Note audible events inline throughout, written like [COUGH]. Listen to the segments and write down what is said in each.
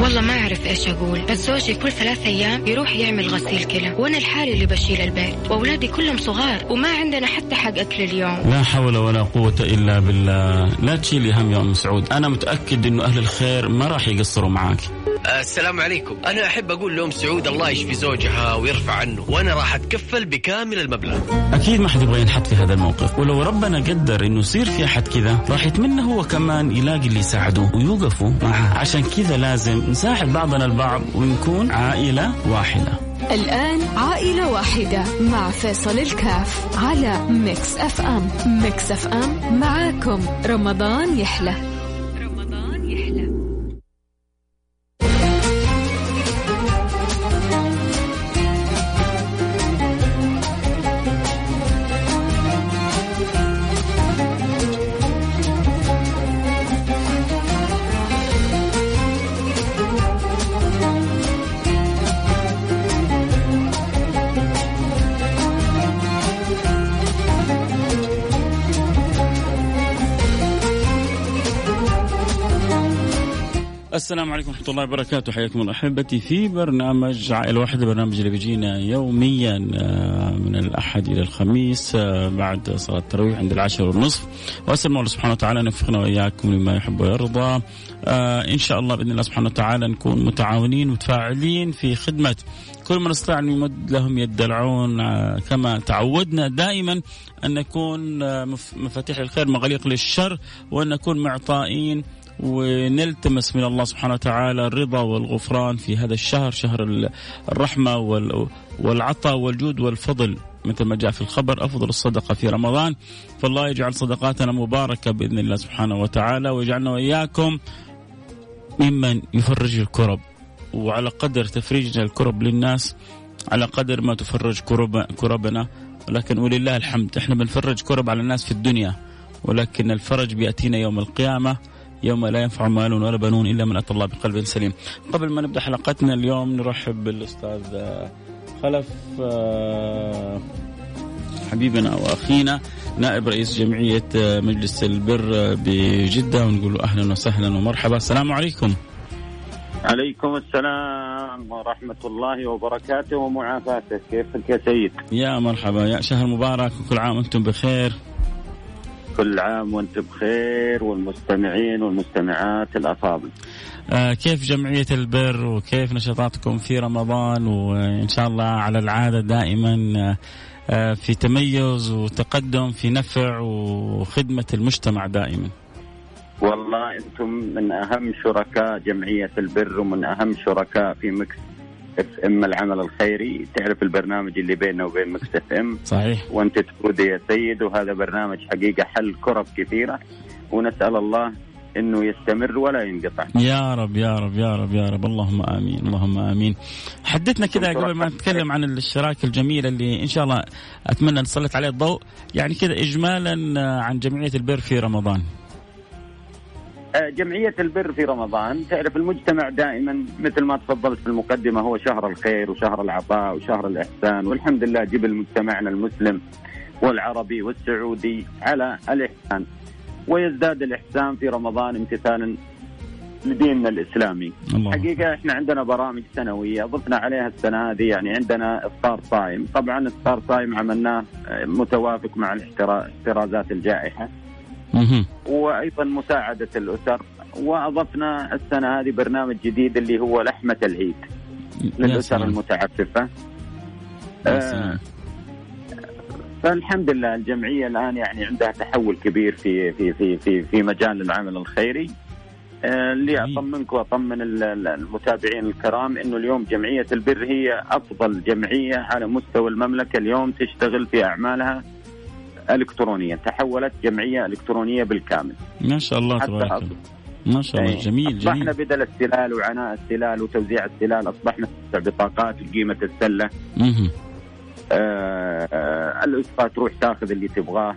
والله ما أعرف إيش أقول. بس زوجي كل ثلاث أيام يروح يعمل غسيل كلى. وأنا الحالي اللي بشيل البيت. وأولادي كلهم صغار. وما عندنا حتى حق أكل اليوم. لا حول ولا قوة إلا بالله. لا تشيلي هم يا أم سعود. أنا متأكد أنه أهل الخير ما راح يقصروا معاك. السلام عليكم. أنا أحب أقول لأم سعود الله يشفي زوجها ويرفع عنه. وأنا راح أتكفل بكامل المبلغ. أكيد ما حد يبغى ينحط في هذا الموقف. ولو ربنا قدر أنه يصير في أحد كذا راح يتمنى هو كمان يلاقي اللي يساعده ويوقفوا معه. عشان كذا لازم نساعد بعضنا البعض ونكون عائلة واحدة. الآن عائلة واحدة مع فيصل الكاف على Mix FM Mix FM معاكم. رمضان يحلى. السلام عليكم ورحمة الله وبركاته. حياكم الله أحبتي في برنامج عائلة واحدة برنامج اللي بيجينا يوميا آه، من الأحد إلى الخميس آه، بعد صلاة التراويح عند العشر والنصف. وأسأل الله سبحانه وتعالى أن يوفقنا وإياكم لما يحب ويرضى. آه، إن شاء الله بإذن الله سبحانه وتعالى نكون متعاونين متفاعلين في خدمة كل من استطاع أن يمد لهم يد العون. كما تعودنا دائما أن نكون مفاتيح الخير مغاليق للشر وأن نكون معطائين ونلتمس من الله سبحانه وتعالى الرضا والغفران في هذا الشهر شهر الرحمة والعطاء والجود والفضل. مثل ما جاء في الخبر أفضل الصدقة في رمضان. فالله يجعل صدقاتنا مباركة بإذن الله سبحانه وتعالى ويجعلنا وإياكم ممن يفرج الكرب. وعلى قدر تفريجنا الكرب للناس على قدر ما تفرج كرب كربنا. ولكن ولله الحمد إحنا بنفرج كرب على الناس في الدنيا. ولكن الفرج بيأتينا يوم القيامة. يوم لا ينفع مال ولا بنون إلا من اتى الله بقلب سليم. قبل ما نبدأ حلقتنا اليوم نرحب بالأستاذ خلف آه، حبيبنا وأخينا نائب رئيس جمعية آه، مجلس البر بجدة ونقول له أهلا وسهلا ومرحبا السلام عليكم. عليكم السلام ورحمة الله وبركاته ومعافاته كيفك يا سيد يا مرحبا يا شهر مبارك وكل عام وأنتم بخير كل عام وأنتم بخير والمستمعين والمستمعات الأفاضل. آه كيف جمعية البر وكيف نشاطاتكم في رمضان وإن شاء الله على العادة دائما آه في تميز وتقدم في نفع وخدمة المجتمع دائما والله أنتم من أهم شركاء جمعية البر ومن أهم شركاء في مكس FM العمل الخيري. تعرف البرنامج اللي بيننا وبين Mix FM صحيح. وأنت تقود يا سيد وهذا برنامج حقيقة حل كرب كثيرة. ونسأل الله إنه يستمر ولا ينقطع. يا رب يا رب يا رب يا رب. اللهم آمين اللهم آمين. حدثنا كذا قبل ما نتكلم عن الاشتراك الجميل اللي إن شاء الله أتمنى نسلط عليه الضوء. يعني كذا اجمالا عن جمعية البر في رمضان. جمعية البر في رمضان تعرف المجتمع دائما مثل ما تفضلت في المقدمة هو شهر الخير وشهر العطاء وشهر الإحسان والحمد لله جبل مجتمعنا المسلم والعربي والسعودي على الإحسان. ويزداد الإحسان في رمضان امتثالا لديننا الإسلامي. الله. حقيقة إحنا عندنا برامج سنوية ضفنا عليها السنة هذه يعني عندنا إفطار صائم طبعا إفطار صائم عملناه آه، متوافق مع الاحترازات الجائحة. وأيضا مساعدة الاسر وأضفنا السنة هذه برنامج جديد اللي هو لحمة العيد للأسر المتعففة. آه فالحمد لله الجمعية الآن يعني عندها تحول كبير في في في في في مجال العمل الخيري. آه اللي أطمنك وأطمن المتابعين الكرام إنه اليوم جمعية البر هي أفضل جمعية على مستوى المملكة. اليوم تشتغل في أعمالها الكترونيا تحولت جمعية إلكترونية بالكامل. ما شاء الله تبارك الله. ما شاء الله. جميل جميل أصبحنا بدل السلال وعناء السلال وتوزيع السلال أصبحنا بطاقات قيمه السلة. آه الاسره تروح تاخذ اللي تبغاه.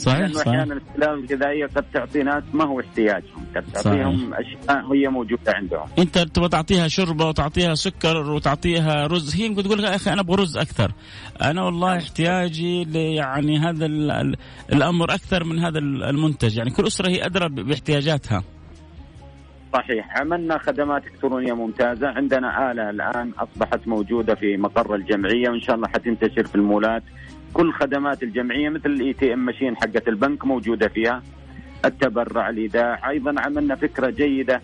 صحيح لأنه صحيح. أحيانا السلال الغذائية قد تعطي ناس ما هو احتياجهم قد تعطيهم أشياء هي موجودة عندهم. أنت تبغى تعطيها شوربة وتعطيها سكر وتعطيها رز هي ممكن تقول يا أخي أنا أبغى رز أكثر. أنا والله احتياجي يعني هذا الأمر أكثر من هذا المنتج يعني كل أسرة هي أدرى باحتياجاتها. صحيح. عملنا خدمات إلكترونية ممتازة. عندنا آلة الآن أصبحت موجودة في مقر الجمعية وإن شاء الله حتنتشر في المولات. كل خدمات الجمعية مثل ال ATM machine حقت البنك موجودة فيها. التبرع الإيداع. أيضا عملنا فكرة جيدة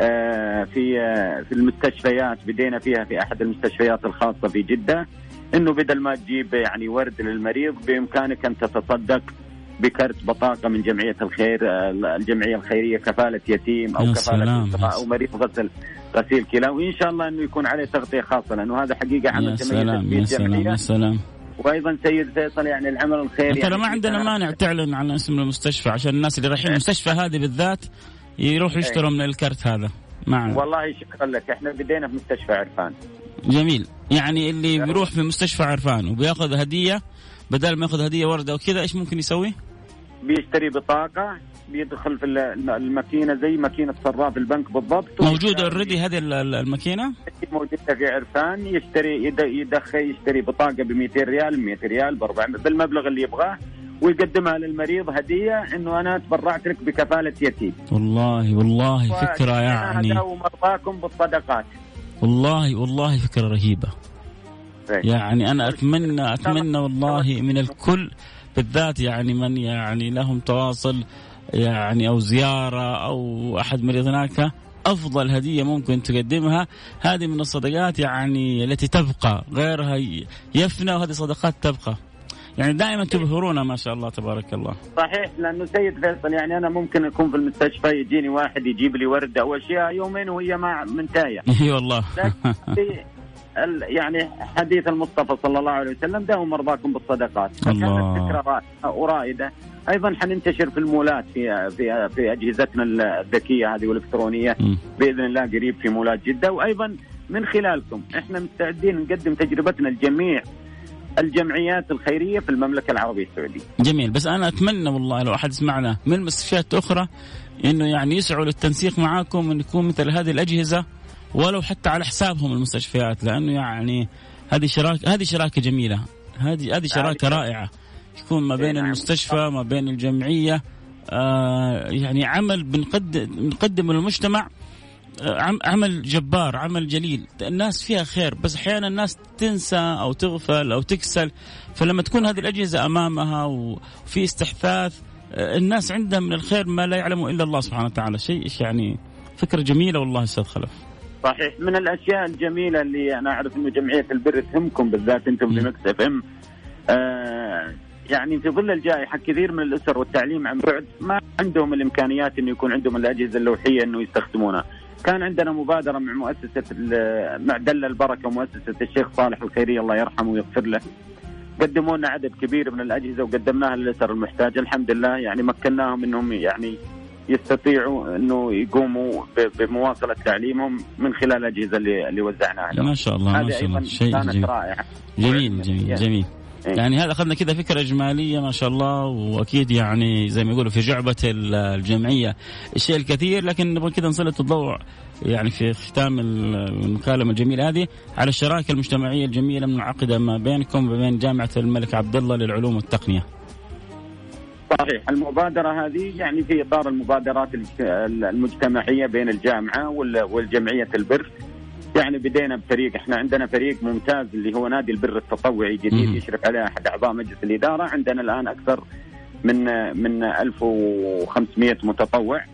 آه، في آه، في المستشفيات. بدينا فيها في أحد المستشفيات الخاصة في جدة. إنه بدل ما تجيب يعني ورد للمريض بإمكانك أن تتصدق بكرت بطاقة من جمعية الخير آه، الجمعية الخيرية كفالة يتيم أو يا كفالة أو مريض غسل غسيل كلى. وإن شاء الله إنه يكون عليه تغطية خاصة لأنه هذا حقيقة يا عمل سلام يا سلام يا سلام. وأيضا سيد فيصل يعني العمل الخيري ترى يعني ما عندنا مانع تعلن عن اسم المستشفى عشان الناس اللي رايحين المستشفى هذه بالذات يروحوا يشتروا من الكرت هذا. معنا والله شكرا لك. إحنا بدينا في مستشفى عرفان. جميل. يعني اللي بيروح في مستشفى عرفان وبياخذ هدية بدل ما ياخذ هدية وردة وكذا إيش ممكن يسوي؟ بيشتري بطاقة بيدخل في الم- الماكينة زي ماكينة صراف البنك بالضبط. موجوده اوريدي هذه ال- ال- الماكينة؟ موجودة في عرفان يشتري يد- يدخل يشتري بطاقة ب 200 ريال 100 ريال ب 400 بالمبلغ اللي يبغاه ويقدمها للمريض هدية إنه أنا تبرعت لك بكفالة يتيم. والله والله فكرة يعني. هداوا مرضاكم بالصدقات. والله والله فكرة رهيبة. إيه. يعني أنا أتمنى أتمنى والله من الكل بالذات يعني من يعني لهم تواصل يعني أو زيارة أو أحد مريض هناك أفضل هدية ممكن تقدمها. هذه من الصدقات يعني التي تبقى غيرها يفنى وهذه صدقات تبقى. يعني دائما تبهرونا ما شاء الله تبارك الله. صحيح لأنه سيد فيصل يعني أنا ممكن أكون في المستشفى يجيني واحد يجيب لي وردة. أو اشياء يومين وهي ما منتهية. [LAUGHS] إي والله. يعني حديث المصطفى صلى الله عليه وسلم داووا مرضاكم بالصدقات. فكانت الله. فكرة رائعة ورائده أيضا حننتشر في المولات في في في أجهزتنا الذكية هذه والإلكترونية. بإذن الله قريب في مولات جدة وأيضا من خلالكم إحنا مستعدين نقدم تجربتنا لجميع الجمعيات الخيرية في المملكة العربية السعودية. جميل بس أنا أتمنى والله لو أحد يسمعنا من مستشفيات أخرى إنه يعني يسعوا للتنسيق معاكم ان يكون مثل هذه الأجهزة ولو حتى على حسابهم المستشفيات لأنه يعني هذه شراكه هذه شراكة جميلة هذه هذه شراكة رائعة يكون ما بين نعم. المستشفى ما بين الجمعية آه يعني عمل بنقدم للمجتمع آه، عم- عمل جبار عمل جليل. الناس فيها خير بس أحيانا الناس تنسى أو تغفل أو تكسل. فلما تكون هذه الأجهزة أمامها وفي استحثاث آه، الناس عندها من الخير ما لا يعلمه إلا الله سبحانه وتعالى. شيء يعني؟ فكرة جميلة والله أستاذ خلف. صحيح. من الأشياء الجميلة اللي أنا أعرف إنه جمعية البر تهمكم بالذات أنتم في. Mix FM. آه يعني في ظل الجائحة كثير من الأسر والتعليم عن بعد ما عندهم الإمكانيات إنه يكون عندهم الأجهزة اللوحية إنه يستخدمونها. كان عندنا مبادرة مع مؤسسة مع دلة البركة ومؤسسة الشيخ صالح الخيريه الله يرحمه ويغفر له. قدموا لنا عدد كبير من الأجهزة وقدمناها للأسر المحتاجة الحمد لله يعني مكناهم إنهم يعني يستطيعوا إنه يقوموا بمواصلة تعليمهم من خلال الأجهزة اللي اللي وزعناها لهم. ما شاء الله ما شاء الله شيء جميل رائعة. جميل جميل جميل إيه. يعني هذا أخذنا كذا فكرة إجمالية ما شاء الله وأكيد يعني زي ما يقولوا في جعبة ال- الجمعية الشيء الكثير لكن نبغى كذا نسلط الضوء يعني في ختام ال- المكالمة الجميلة هذه على الشراكة المجتمعية الجميلة المنعقدة ما بينكم وبين جامعة الملك عبد الله للعلوم والتقنية. صحيح المبادرة هذه يعني في إطار المبادرات المجتمعية بين الجامعة وال- والجمعية البر يعني بدينا بفريق إحنا عندنا فريق ممتاز اللي هو نادي البر التطوعي جديد. يشرف عليه أحد أعضاء مجلس الإدارة عندنا الآن أكثر من من 1500 متطوع.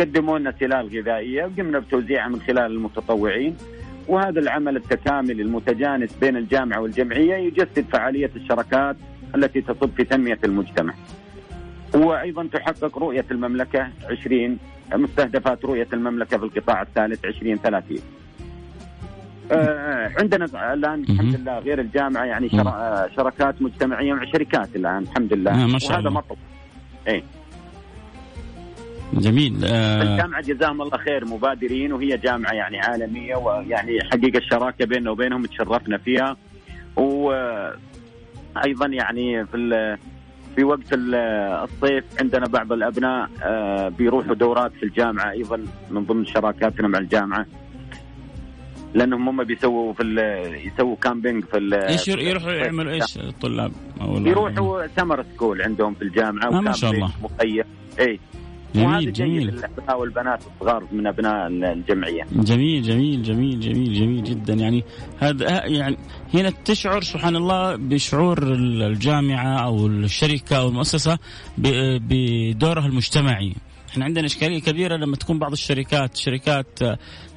قدموا لنا سلال غذائية وقمنا بتوزيعها من خلال المتطوعين وهذا العمل التكاملي المتجانس بين الجامعة والجمعية يجسد فعالية الشراكات التي تصب في تنمية المجتمع. وأيضا تحقق رؤية المملكة 20 مستهدفات رؤية المملكة في القطاع الثالث 2030. آه، عندنا الآن الحمد لله غير الجامعة يعني شر- آه، شراكات مجتمعية مع شركات الآن الحمد لله. آه، ما شاء وهذا الله. مطلوب. اي جميل. آه الجامعة جزاهم الله خير مبادرين وهي جامعة يعني عالمية ويعني حقيقة الشراكة بيننا وبينهم تشرفنا فيها. وأيضا يعني في في وقت ال- الصيف عندنا بعض الأبناء بيروحوا دورات في الجامعة أيضا من ضمن شراكاتنا مع الجامعة. لأنهم هم بيسووا في يسووا camping في إيش يروحوا. يعملوا إيش الطلاب؟ يروحوا summer school عندهم في الجامعة آه، ما شاء الله. مخيم اي جميل جميل والبنات الصغار من أبناء الجمعية. جميل جميل جميل جميل جميل جدا يعني هذا يعني هنا تشعر سبحان الله بشعور الجامعة أو الشركة أو المؤسسة بدورها المجتمعي. إحنا عندنا اشكالية كبيرة لما تكون بعض الشركات شركات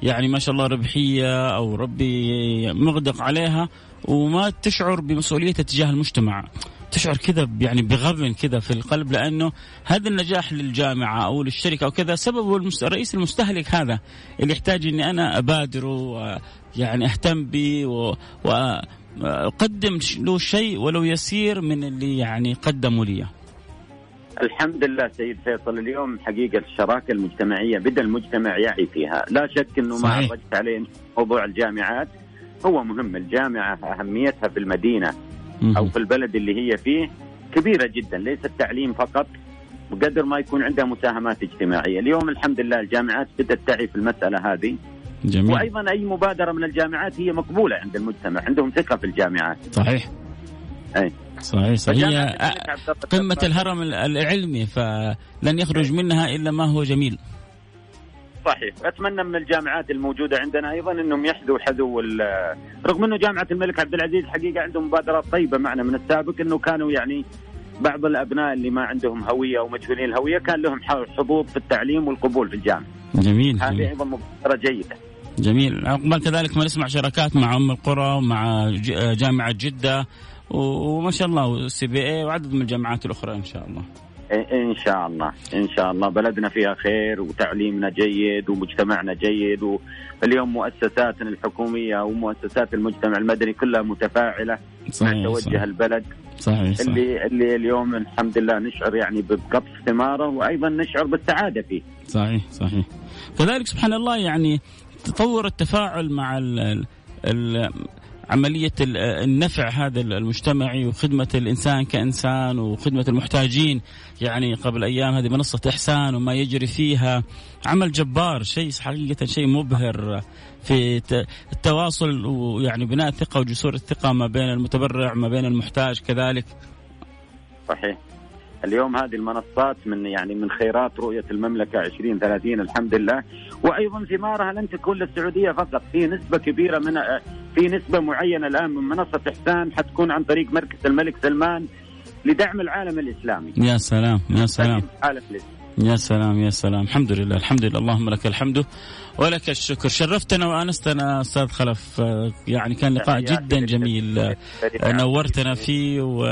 يعني ما شاء الله ربحية أو ربي مغدق عليها وما تشعر بمسؤوليتها تجاه المجتمع. تشعر كذا يعني بغبن كذا في القلب لأنه هذا النجاح للجامعة أو للشركة أو كذا سببه الرئيس المستهلك هذا اللي يحتاج إني أنا أبادره ويعني أهتم به واقدم له شيء ولو يسير من اللي يعني قدموا لي. الحمد لله سيد فيصل اليوم حقيقة الشراكة المجتمعية بدأ المجتمع يعي فيها، لا شك إنه ما عرجت عليه موضوع الجامعات هو مهم. الجامعة أهميتها في المدينة أو في البلد اللي هي فيه كبيرة جدا ليس التعليم فقط بقدر ما يكون عندها مساهمات اجتماعية، اليوم الحمد لله الجامعات بدأت تعي في المسألة هذه. جميل. وأيضا أي مبادرة من الجامعات هي مقبولة عند المجتمع، عندهم ثقة في الجامعات. صحيح. أي. صحيح صحيح هي قمة الهرم العلمي فلن يخرج منها إلا ما هو جميل. صحيح أتمنى من الجامعات الموجودة عندنا أيضا إنهم يحذوا حذو رغم إنه جامعة الملك عبد العزيز حقيقة عندهم مبادرات طيبة معنا من السابق إنه كانوا يعني بعض الأبناء اللي ما عندهم هوية أو مجهولين الهوية كان لهم حظوظ في التعليم والقبول في الجامعة. جميل هذه أيضا مبادرة جيدة. جميل عقبال كذلك ما نسمع شراكات مع أم القرى ومع جامعة جدة وما شاء الله والسي بي اي وعدد من الجامعات الأخرى إن شاء الله. ان شاء الله إن شاء الله. بلدنا فيها خير وتعليمنا جيد ومجتمعنا جيد واليوم مؤسساتنا الحكومية ومؤسسات المجتمع المدني كلها متفاعلة. صحيح مع توجه صحيح. البلد. صحيح, صحيح. اللي اللي اليوم الحمد لله نشعر يعني بقطف ثماره وأيضا نشعر بالسعادة فيه. صحيح صحيح. كذلك سبحان الله يعني تطور التفاعل مع ال ال عملية النفع هذا المجتمعي وخدمة الإنسان كإنسان وخدمة المحتاجين. يعني قبل أيام هذه منصة إحسان وما يجري فيها عمل جبار شيء حقيقة شيء مبهر في التواصل ويعني بناء الثقة وجسور الثقة ما بين المتبرع ما بين المحتاج كذلك. صحيح. اليوم هذه المنصات من يعني من خيرات رؤية المملكة 2030 الحمد لله. وأيضا ثمارها لن تكون للسعودية فقط في نسبة كبيرة من في نسبة معينة الآن من منصة إحسان حتكون عن طريق مركز الملك سلمان لدعم العالم الإسلامي. يا سلام يا سلام. يا سلام يا سلام. الحمد لله الحمد لله. اللهم لك الحمد ولك الشكر. شرفتنا وأنستنا أستاذ خلف. يعني كان لقاء جدا جميل. نورتنا فيه و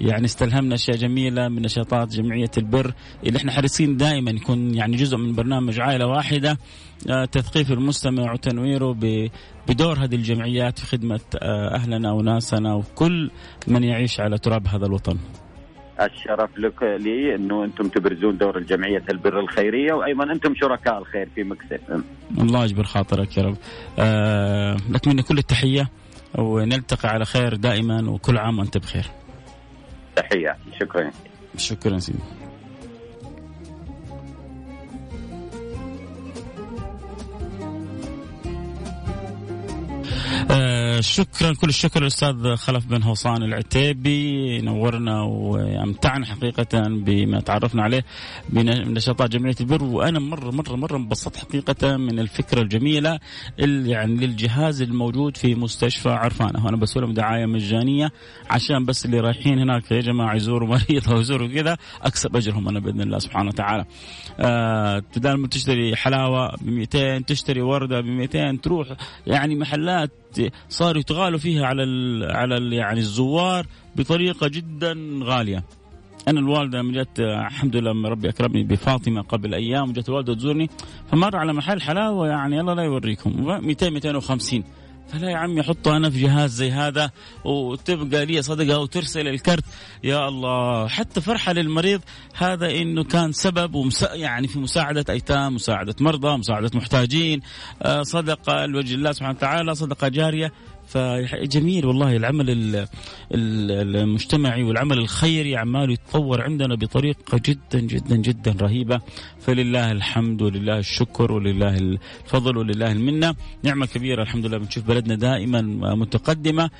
يعني استلهمنا أشياء جميلة من نشاطات جمعية البر اللي إحنا حريصين دائما يكون يعني جزء من برنامج عائلة واحدة آه، تثقيف المستمع وتنويره بدور هذه الجمعيات في خدمة آه، أهلنا وناسنا وكل من يعيش على تراب هذا الوطن. الشرف لك لي إنه أنتم تبرزون دور الجمعيه البر الخيرية وأيضا أنتم شركاء الخير في مكسف. الله يجبر خاطرك يا رب. آه لك مني كل التحية ونلتقي على خير دائما وكل عام وأنت بخير. تحياتي شكرا. شكرا سيدي. شكرا كل الشكر للاستاذ خلف بن هوصان العتيبي. نورنا وأمتعنا حقيقة بما تعرفنا عليه من نشاطات جمعية البر. وأنا مرة مرة مرة انبسطت حقيقة من الفكرة الجميلة يعني للجهاز الموجود في مستشفى عرفانه وأنا بسوي لهم دعاية مجانية عشان بس اللي رايحين هناك يا جماعة يزوروا مريض أو يزوروا كذا أكسب أجرهم أنا بإذن الله سبحانه وتعالى. آه بدل ما تشتري حلاوة ب 200 تشتري وردة ب 200 تروح يعني محلات صاروا يتغالوا فيها على ال على ال يعني الزوار بطريقة جدا غالية. أنا الوالدة من جت الحمد لله ربي أكرمني بفاطمة قبل أيام وجت الوالده تزورني فمر على محل حلاوة يعني الله لا يوريكم 200 250 فلا يا عمي حطه أنا في جهاز زي هذا وتبقى لي صدقة وترسل الكرت. يا الله حتى فرحة للمريض هذا إنه كان سبب ومسا يعني في مساعدة أيتام مساعدة مرضى مساعدة محتاجين. آه، صدقة لوجه الله سبحانه وتعالى صدقة جارية. فجميل والله العمل المجتمعي والعمل الخيري عمال يتطور عندنا بطريقة جدا جدا جدا رهيبة. فلله الحمد ولله الشكر ولله الفضل ولله المنة. نعمة كبيرة الحمد لله بنشوف بلدنا دائما متقدمة.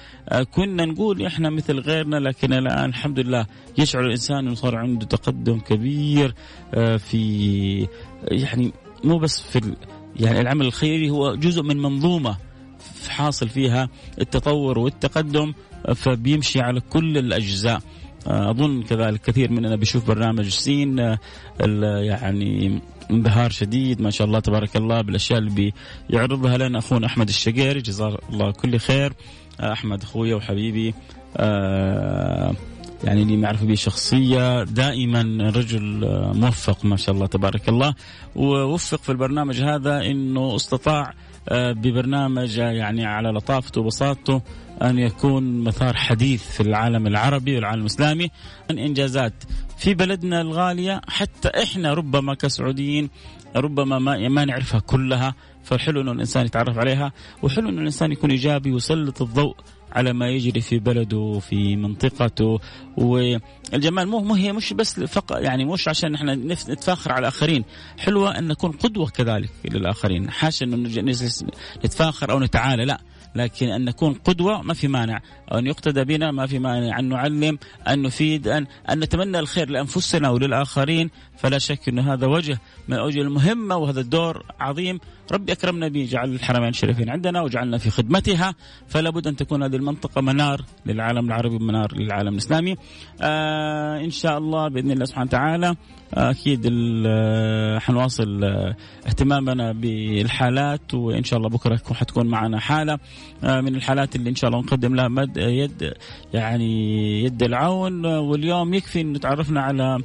كنا نقول إحنا مثل غيرنا لكن الآن الحمد لله يشعر الإنسان انه صار عنده تقدم كبير آه، في يعني مو بس في يعني العمل الخيري هو جزء من منظومة. حاصل فيها التطور والتقدم فبيمشي على كل الأجزاء. آه، أظن كذلك كثير مننا بيشوف برنامج سين آه، يعني انبهار شديد ما شاء الله تبارك الله بالأشياء اللي بيعرضها لنا أخونا أحمد الشقيري. جزاه الله كل خير. أحمد أخويا وحبيبي يعني اللي معرفة به شخصية دائما رجل موفق ما شاء الله تبارك الله. ووفق في البرنامج هذا إنه استطاع آه، ببرنامج يعني على لطافته وبساطته أن يكون مثار حديث في العالم العربي والعالم الإسلامي من إنجازات في بلدنا الغالية. حتى إحنا ربما كسعوديين ربما ما ما نعرفها كلها فحلو إنه الإنسان يتعرف عليها وحلو إنه الإنسان يكون إيجابي ويسلط الضوء على ما يجري في بلده في منطقته. والجمال مو هي مش بس فقط يعني مش عشان إحنا نتفاخر على الآخرين. حلوة إن نكون قدوة كذلك للآخرين. حاشا إنه نتفاخر أو نتعالى لا. لكن أن نكون قدوة ما في مانع. أن يقتدى بنا ما في مانع. أن نعلم أن نفيد ان أن نتمنى الخير لأنفسنا وللآخرين. فلا شك أن هذا وجه من الأوجه المهمة وهذا الدور عظيم. ربي أكرمنا به جعل الحرمين الشريفين عندنا وجعلنا في خدمتها فلا بد أن تكون هذه المنطقة منار للعالم العربي ومنار للعالم الإسلامي. آه إن شاء الله بإذن الله سبحانه وتعالى آه أكيد آه، حنواصل آه اهتمامنا بالحالات وإن شاء الله بكرة حتكون معنا حالة من الحالات اللي إن شاء الله نقدم لها مد يد يعني يد العون واليوم يكفي إن تعرفنا على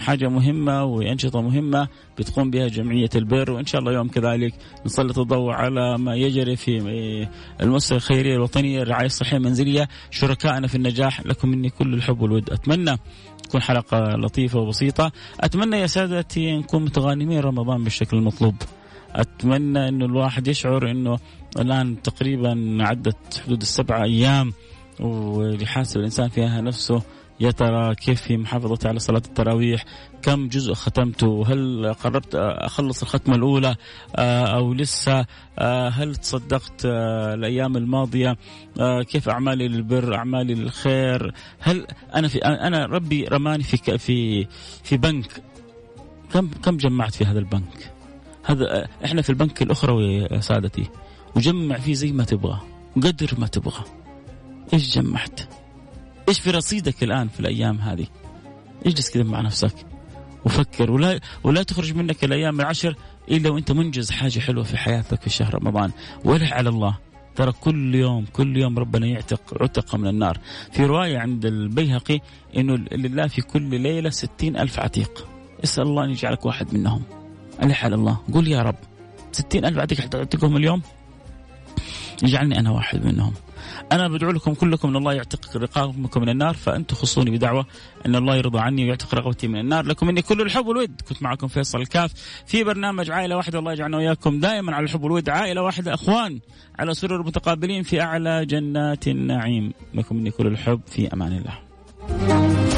حاجة مهمة وأنشطة مهمة بتقوم بها جمعية البر وإن شاء الله يوم كذلك نسلط الضوء على ما يجري في المؤسسة الخيرية الوطنية الرعاية الصحية المنزلية شركائنا في النجاح لكم مني كل الحب والود. أتمنى تكون حلقة لطيفة وبسيطة. أتمنى يا سادتي نكون متغانمين رمضان بالشكل المطلوب. أتمنى أنه الواحد يشعر أنه الآن تقريبا عدت حدود السبعة أيام ويحاسب الإنسان فيها نفسه. يا ترى كيف في محافظتي على صلاة التراويح؟ كم جزء ختمته؟ هل قررت أخلص الختمة الأولى آه، أو لسه؟ آه، هل تصدقت آه، الأيام الماضية؟ كيف أعمالي للبر أعمالي للخير؟ هل أنا في أنا ربي رماني في في في بنك. كم كم جمعت في هذا البنك؟ هذا إحنا في البنك الأخروي سادتي. وجمع فيه زي ما تبغى وقدر ما تبغى. إيش جمعت؟ إيش في رصيدك الآن في الأيام هذه؟ اجلس كذا مع نفسك وفكر ولا ولا تخرج منك الأيام العشر إلا وأنت منجز حاجة حلوة في حياتك في شهر رمضان. ولا على الله. ترى كل يوم كل يوم ربنا يعتق عتق من النار. في رواية عند البيهقي أنه لله في كل ليلة ستين ألف عتيق. اسأل الله أن يجعلك واحد منهم. ألح على الله. قول يا رب. ستين ألف عتيق تعتقهم اليوم؟ يجعلني أنا واحد منهم. أنا بدعو لكم كلكم أن الله يعتق رقابكم من النار فانتم خصوني بدعوة أن الله يرضى عني ويعتق رقبتي من النار. لكم مني كل الحب والود. كنت معكم فيصل الكاف في برنامج عائلة واحدة الله يجعلنا وإياكم دائما على الحب والود. عائلة واحدة إخوان على سرر متقابلين في أعلى جنات النعيم. لكم مني كل الحب في أمان الله.